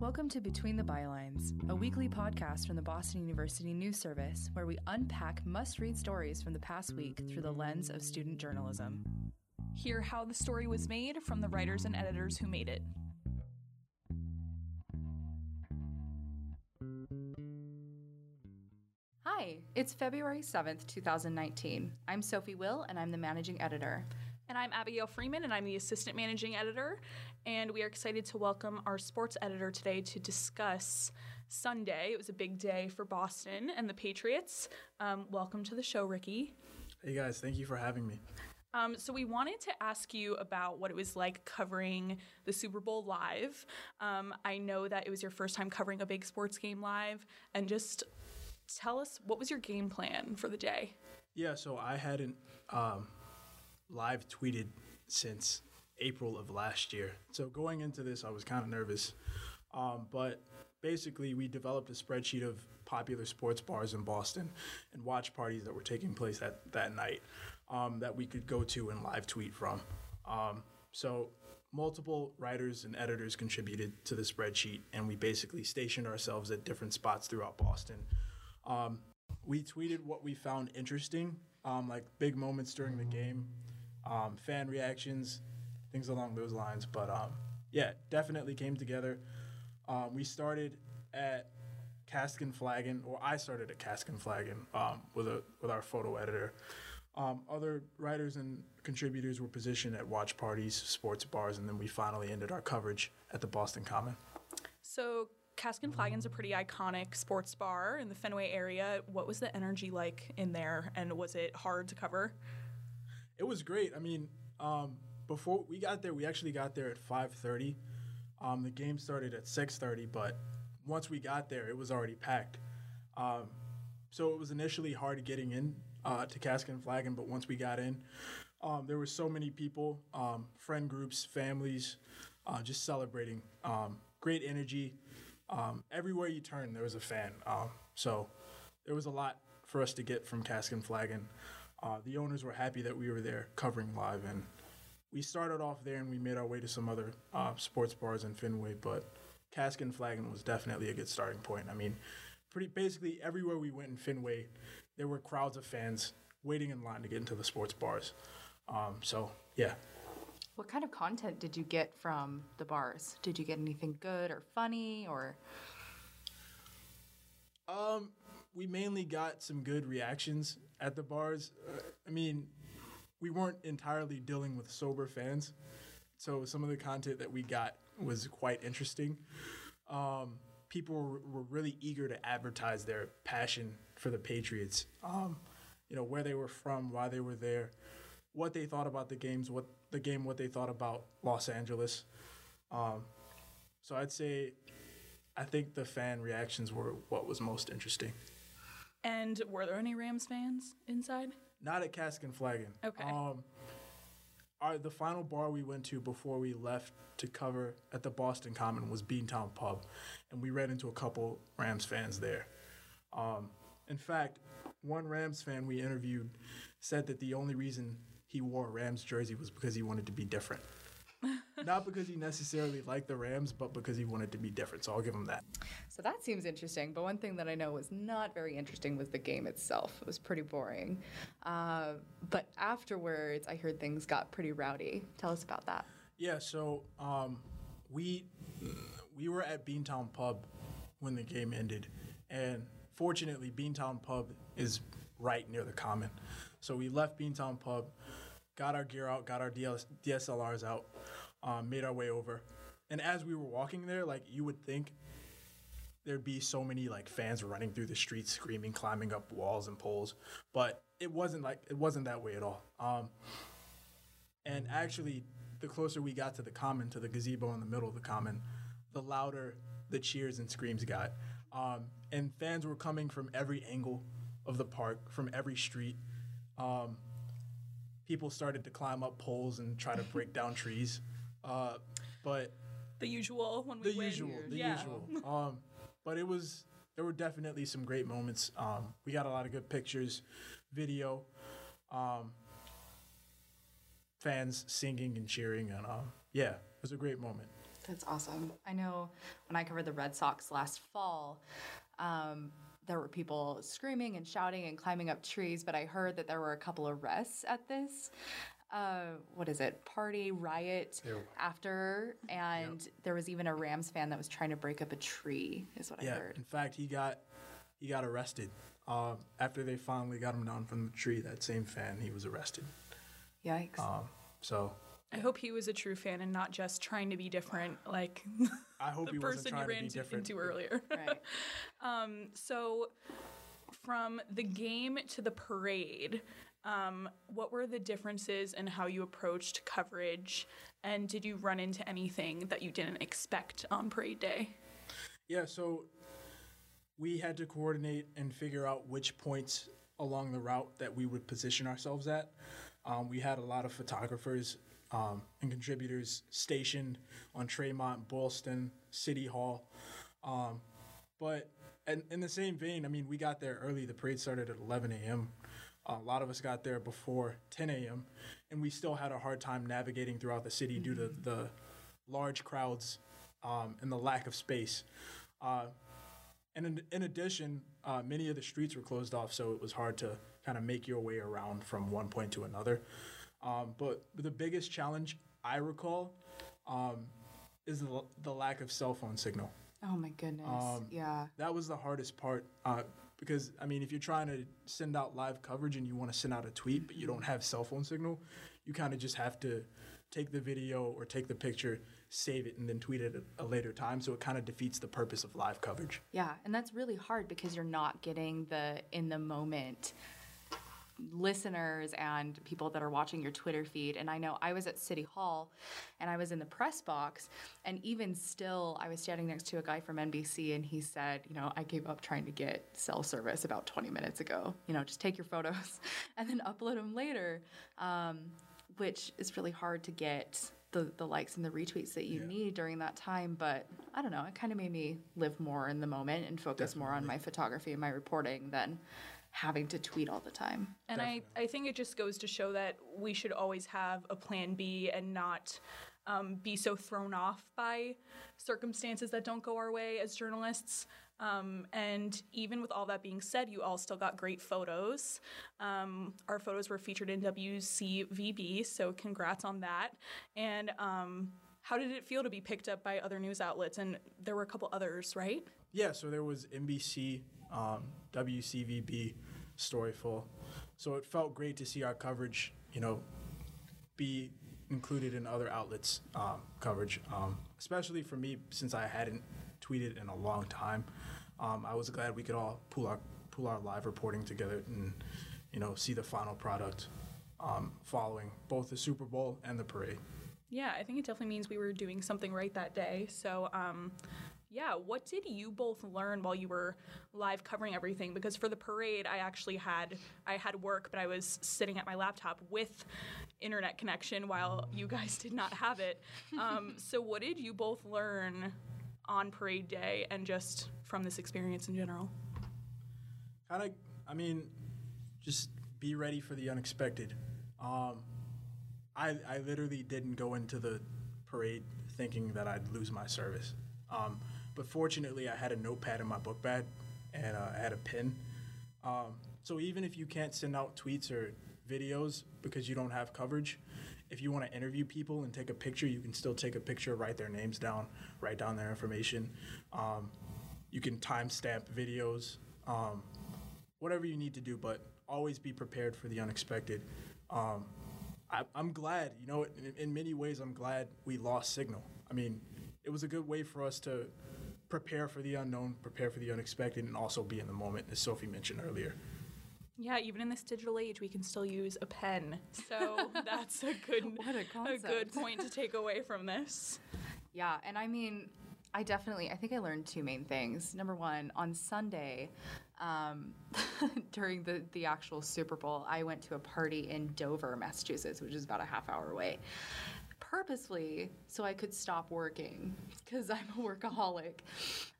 Welcome to Between the Bylines, a weekly podcast from the Boston University News Service where we unpack must read stories from the past week through the lens of student journalism. Hear how the story was made from the writers and editors who made it. Hi, it's February 7th, 2019. I'm Sophie Will, and I'm the managing editor. And I'm Abigail Freeman, and I'm the assistant managing editor. And we are excited to welcome our sports editor today to discuss Sunday. It was a big day for Boston and the Patriots. Um, welcome to the show, Ricky. Hey guys, thank you for having me. Um, so we wanted to ask you about what it was like covering the Super Bowl live. Um, I know that it was your first time covering a big sports game live, and just tell us what was your game plan for the day. Yeah, so I hadn't um, live tweeted since April of last year. So going into this, I was kind of nervous. Um, but basically, we developed a spreadsheet of popular sports bars in Boston and watch parties that were taking place that, that night um, that we could go to and live tweet from. Um, so multiple writers and editors contributed to the spreadsheet, and we basically stationed ourselves at different spots throughout Boston. Um, we tweeted what we found interesting, um, like big moments during the game, um, fan reactions, things along those lines. But um, yeah, definitely came together. Um, we started at Cask and Flagon, or I started at Cask and Flagon um, with a with our photo editor. Um, other writers and contributors were positioned at watch parties, sports bars, and then we finally ended our coverage at the Boston Common. So Cask and Flagon's a pretty iconic sports bar in the Fenway area. What was the energy like in there, and was it hard to cover? It was great. I mean, um, before we got there, we actually got there at 5:30. Um, the game started at 6:30, but once we got there, it was already packed. Um, so it was initially hard getting in uh, to Cask and Flagon, but once we got in, um, there were so many people, um, friend groups, families, uh, just celebrating. Um, great energy. Um, everywhere you turn, there was a fan. So there was a lot for us to get from Cask and Flagon uh, the owners were happy that we were there covering live, and we started off there and we made our way to some other uh, sports bars in Fenway, but Cask and Flagon was definitely a good starting point. I mean, pretty basically everywhere we went in Fenway, there were crowds of fans waiting in line to get into the sports bars. Um, so yeah. What kind of content did you get from the bars? Did you get anything good or funny or? Um, we mainly got some good reactions at the bars. Uh, I mean, we weren't entirely dealing with sober fans, so some of the content that we got was quite interesting. Um, people were, were, really eager to advertise their passion for the Patriots. Um, you know where they were from, why they were there, what they thought about the games, what the game, what they thought about Los Angeles. Um, so I'd say I think the fan reactions were what was most interesting. And were there any Rams fans inside? Not at Cask and Flagon. Okay. Um, our, the final bar we went to before we left to cover at the Boston Common was Beantown Pub, and we ran into a couple Rams fans there. Um, in fact, one Rams fan we interviewed said that the only reason he wore a Rams jersey was because he wanted to be different. Not because he necessarily liked the Rams, but because he wanted to be different. So I'll give him that. So that seems interesting. But one thing that I know was not very interesting was the game itself. It was pretty boring. Uh, but afterwards, I heard things got pretty rowdy. Tell us about that. Yeah. So um, we we were at Beantown Pub when the game ended, and fortunately, Beantown Pub is right near the Common. So we left Beantown Pub got our gear out, got our DSLRs out, um, made our way over. And as we were walking there, like you would think there'd be so many like fans running through the streets, screaming, climbing up walls and poles, but it wasn't like it wasn't that way at all. Um, and actually, the closer we got to the common, to the gazebo in the middle of the common, the louder the cheers and screams got. Um, and fans were coming from every angle of the park, from every street. Um, people started to climb up poles and try to break down trees. Uh, but the usual when we the win. usual, the yeah. usual. Um, but it was there were definitely some great moments. Um, we got a lot of good pictures, video, um, fans singing and cheering, and um, yeah, it was a great moment. That's awesome. I know when I covered the Red Sox last fall, um, there were people screaming and shouting and climbing up trees, but I heard that there were a couple arrests at this. Uh, what is it? Party riot There were. after, and there was even a Rams fan that was trying to break up a tree. Is what I Yeah. heard. In fact, he got he got arrested. Um, after they finally got him down from the tree, that same fan, he was arrested. Yikes! Um, so I hope he was a true fan and not just trying to be different, like I hope the he wasn't person you trying to ran be to- different. into earlier. right. Um, so, from the game to the parade, um, what were the differences in how you approached coverage? And did you run into anything that you didn't expect on parade day? Yeah, so we had to coordinate and figure out which points along the route that we would position ourselves at. Um, we had a lot of photographers um, and contributors stationed on Tremont, Boylston, City Hall. Um, but in, in the same vein, I mean, we got there early. The parade started at 11 a.m. a lot of us got there before 10 a.m., and we still had a hard time navigating throughout the city due to the large crowds um, and the lack of space. Uh, and in, in addition, uh, many of the streets were closed off, so it was hard to kind of make your way around from one point to another. Um, but the biggest challenge I recall um, is the, the lack of cell phone signal. Oh my goodness. Um, yeah. That was the hardest part uh, because, I mean, if you're trying to send out live coverage and you want to send out a tweet, but you don't have cell phone signal, you kind of just have to take the video or take the picture, save it, and then tweet it at a later time. So it kind of defeats the purpose of live coverage. Yeah, and that's really hard because you're not getting the in the moment listeners and people that are watching your Twitter feed. And I know I was at City Hall and I was in the press box, and even still, I was standing next to a guy from NBC, and he said, You know, I gave up trying to get cell service about 20 minutes ago. You know, just take your photos and then upload them later, um, which is really hard to get. The, the likes and the retweets that you Yeah. need during that time, but I don't know. It kind of made me live more in the moment and focus more on my photography and my reporting than having to tweet all the time. And I, I think it just goes to show that we should always have a plan B and not um, be so thrown off by circumstances that don't go our way as journalists. Um, and even with all that being said, you all still got great photos. Um, our photos were featured in WCVB, so congrats on that. And um, how did it feel to be picked up by other news outlets? And there were a couple others, right? Yeah, so there was NBC, um, WCVB, Storyful. So it felt great to see our coverage, you know, be included in other outlets' um, coverage, um, especially for me since I hadn't tweeted in a long time. Um, I was glad we could all pull our pull our live reporting together and you know see the final product um, following both the Super Bowl and the parade. Yeah, I think it definitely means we were doing something right that day. So, um, yeah, what did you both learn while you were live covering everything? Because for the parade, I actually had I had work, but I was sitting at my laptop with internet connection while you guys did not have it. Um, so, what did you both learn on parade day and just from this experience in general? kind of i mean just be ready for the unexpected um, I, I literally didn't go into the parade thinking that i'd lose my service um, but fortunately i had a notepad in my book bag and uh, i had a pen um, so even if you can't send out tweets or videos because you don't have coverage if you want to interview people and take a picture you can still take a picture write their names down write down their information um, you can timestamp videos um, whatever you need to do, but always be prepared for the unexpected. Um, I, I'm glad, you know, in, in many ways, I'm glad we lost signal. I mean, it was a good way for us to prepare for the unknown, prepare for the unexpected, and also be in the moment, as Sophie mentioned earlier. Yeah, even in this digital age, we can still use a pen. So that's a good, What a a good point to take away from this. Yeah, and I mean, I definitely, I think I learned two main things. Number one, on Sunday, um, during the, the actual Super Bowl, I went to a party in Dover, Massachusetts, which is about a half hour away, purposely so I could stop working because I'm a workaholic.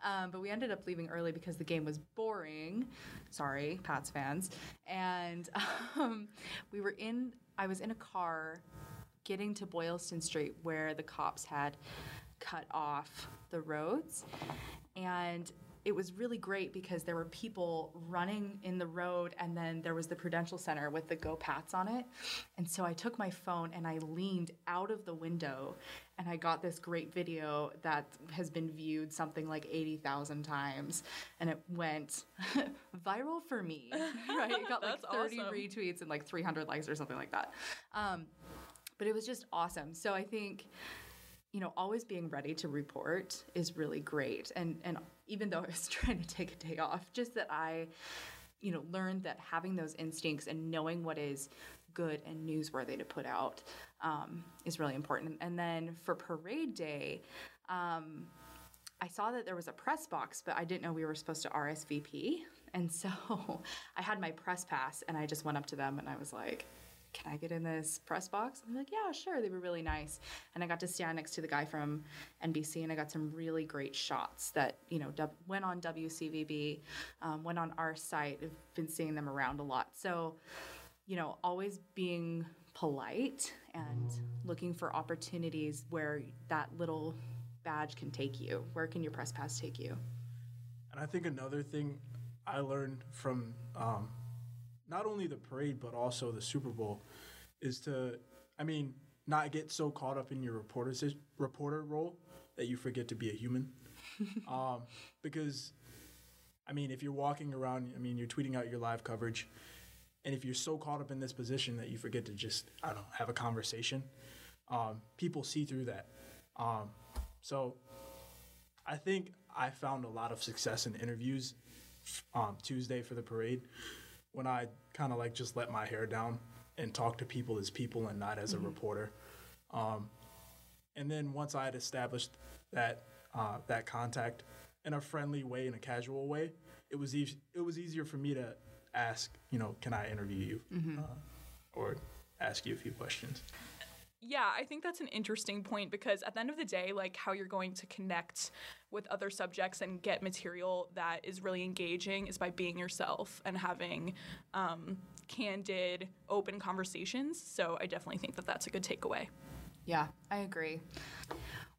Um, but we ended up leaving early because the game was boring. Sorry, Pats fans. And um, we were in, I was in a car getting to Boylston Street where the cops had cut off the roads. And it was really great because there were people running in the road and then there was the Prudential Center with the Go Pats on it. And so I took my phone and I leaned out of the window and I got this great video that has been viewed something like 80,000 times and it went viral for me. Right? It got like 30 awesome. retweets and like 300 likes or something like that. Um, but it was just awesome. So I think you know, always being ready to report is really great. And and even though I was trying to take a day off, just that I, you know, learned that having those instincts and knowing what is good and newsworthy to put out um, is really important. And then for parade day, um, I saw that there was a press box, but I didn't know we were supposed to RSVP. And so I had my press pass and I just went up to them and I was like, can I get in this press box? They're like, yeah, sure. They were really nice. And I got to stand next to the guy from NBC and I got some really great shots that, you know, went on WCVB, um, went on our site. I've been seeing them around a lot. So, you know, always being polite and looking for opportunities where that little badge can take you. Where can your press pass take you? And I think another thing I learned from um, not only the parade but also the Super Bowl is to, I mean, not get so caught up in your reporter reporter role that you forget to be a human. um, because, I mean, if you're walking around, I mean, you're tweeting out your live coverage, and if you're so caught up in this position that you forget to just, I don't know, have a conversation, um, people see through that. Um, so I think I found a lot of success in interviews um, Tuesday for the parade when I kind of like just let my hair down and talk to people as people and not as a reporter. Um, and then once I had established that uh, that contact in a friendly way, in a casual way, it was eas it was easier for me to ask, you know, can I interview you, uh, or ask you a few questions. Yeah, I think that's an interesting point because at the end of the day, like how you're going to connect with other subjects and get material that is really engaging is by being yourself and having um, candid, open conversations. So I definitely think that that's a good takeaway. Yeah, I agree.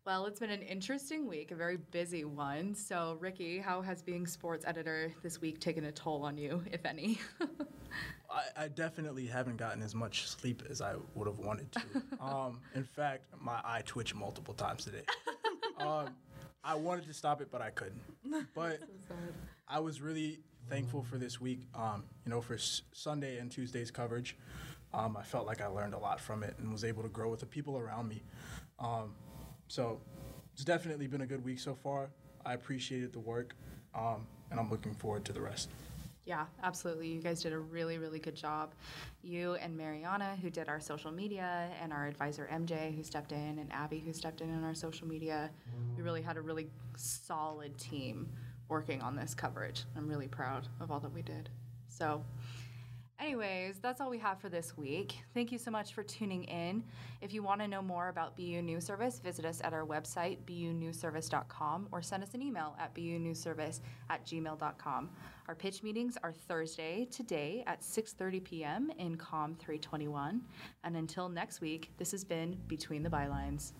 Well, it's been an interesting week, a very busy one. So, Ricky, how has being sports editor this week taken a toll on you, if any? I, I definitely haven't gotten as much sleep as I would have wanted to. um, in fact, my eye twitched multiple times today. um, I wanted to stop it, but I couldn't. But I was really thankful for this week. Um, you know, for s- Sunday and Tuesday's coverage, um, I felt like I learned a lot from it and was able to grow with the people around me. Um, so it's definitely been a good week so far. I appreciated the work, um, and I'm looking forward to the rest. Yeah, absolutely. You guys did a really, really good job. You and Mariana, who did our social media, and our advisor MJ, who stepped in, and Abby, who stepped in on our social media. We really had a really solid team working on this coverage. I'm really proud of all that we did. So, anyways, that's all we have for this week. Thank you so much for tuning in. If you want to know more about BU News Service, visit us at our website, bunewsservice.com, or send us an email at bunewsservice at gmail.com. Our pitch meetings are Thursday today at 6.30 p.m. in COM 321. And until next week, this has been Between the Bylines.